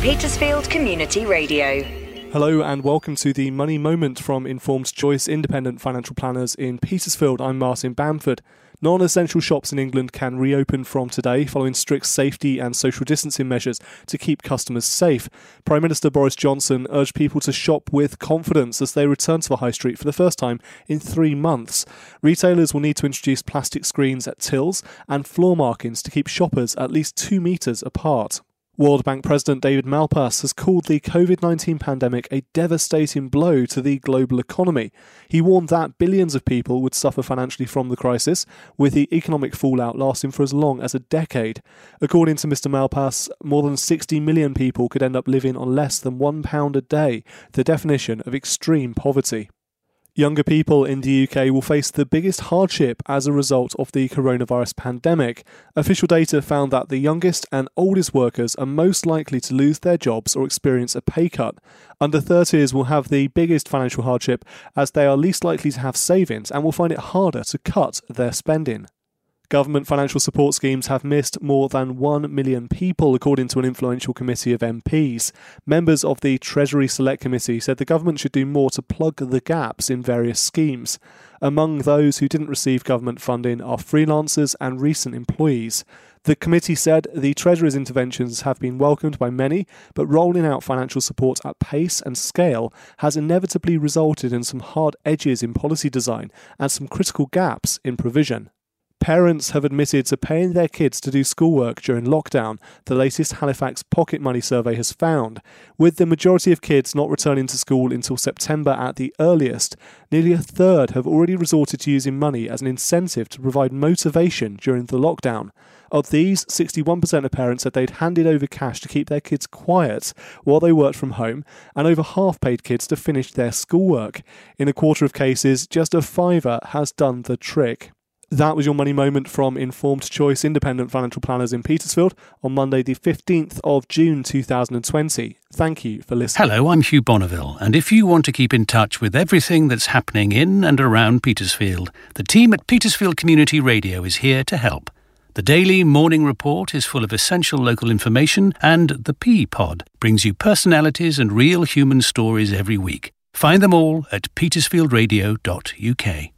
Petersfield Community Radio. Hello and welcome to the Money Moment from Informed Choice Independent Financial Planners in Petersfield. I'm Martin Bamford. Non essential shops in England can reopen from today following strict safety and social distancing measures to keep customers safe. Prime Minister Boris Johnson urged people to shop with confidence as they return to the high street for the first time in three months. Retailers will need to introduce plastic screens at tills and floor markings to keep shoppers at least two metres apart. World Bank President David Malpass has called the COVID 19 pandemic a devastating blow to the global economy. He warned that billions of people would suffer financially from the crisis, with the economic fallout lasting for as long as a decade. According to Mr. Malpass, more than 60 million people could end up living on less than £1 a day, the definition of extreme poverty. Younger people in the UK will face the biggest hardship as a result of the coronavirus pandemic. Official data found that the youngest and oldest workers are most likely to lose their jobs or experience a pay cut. Under 30s will have the biggest financial hardship as they are least likely to have savings and will find it harder to cut their spending. Government financial support schemes have missed more than 1 million people, according to an influential committee of MPs. Members of the Treasury Select Committee said the government should do more to plug the gaps in various schemes. Among those who didn't receive government funding are freelancers and recent employees. The committee said the Treasury's interventions have been welcomed by many, but rolling out financial support at pace and scale has inevitably resulted in some hard edges in policy design and some critical gaps in provision. Parents have admitted to paying their kids to do schoolwork during lockdown, the latest Halifax Pocket Money survey has found. With the majority of kids not returning to school until September at the earliest, nearly a third have already resorted to using money as an incentive to provide motivation during the lockdown. Of these, 61% of parents said they'd handed over cash to keep their kids quiet while they worked from home, and over half paid kids to finish their schoolwork. In a quarter of cases, just a fiver has done the trick. That was your money moment from Informed Choice Independent Financial Planners in Petersfield on Monday, the 15th of June 2020. Thank you for listening. Hello, I'm Hugh Bonneville, and if you want to keep in touch with everything that's happening in and around Petersfield, the team at Petersfield Community Radio is here to help. The daily morning report is full of essential local information, and the P Pod brings you personalities and real human stories every week. Find them all at petersfieldradio.uk.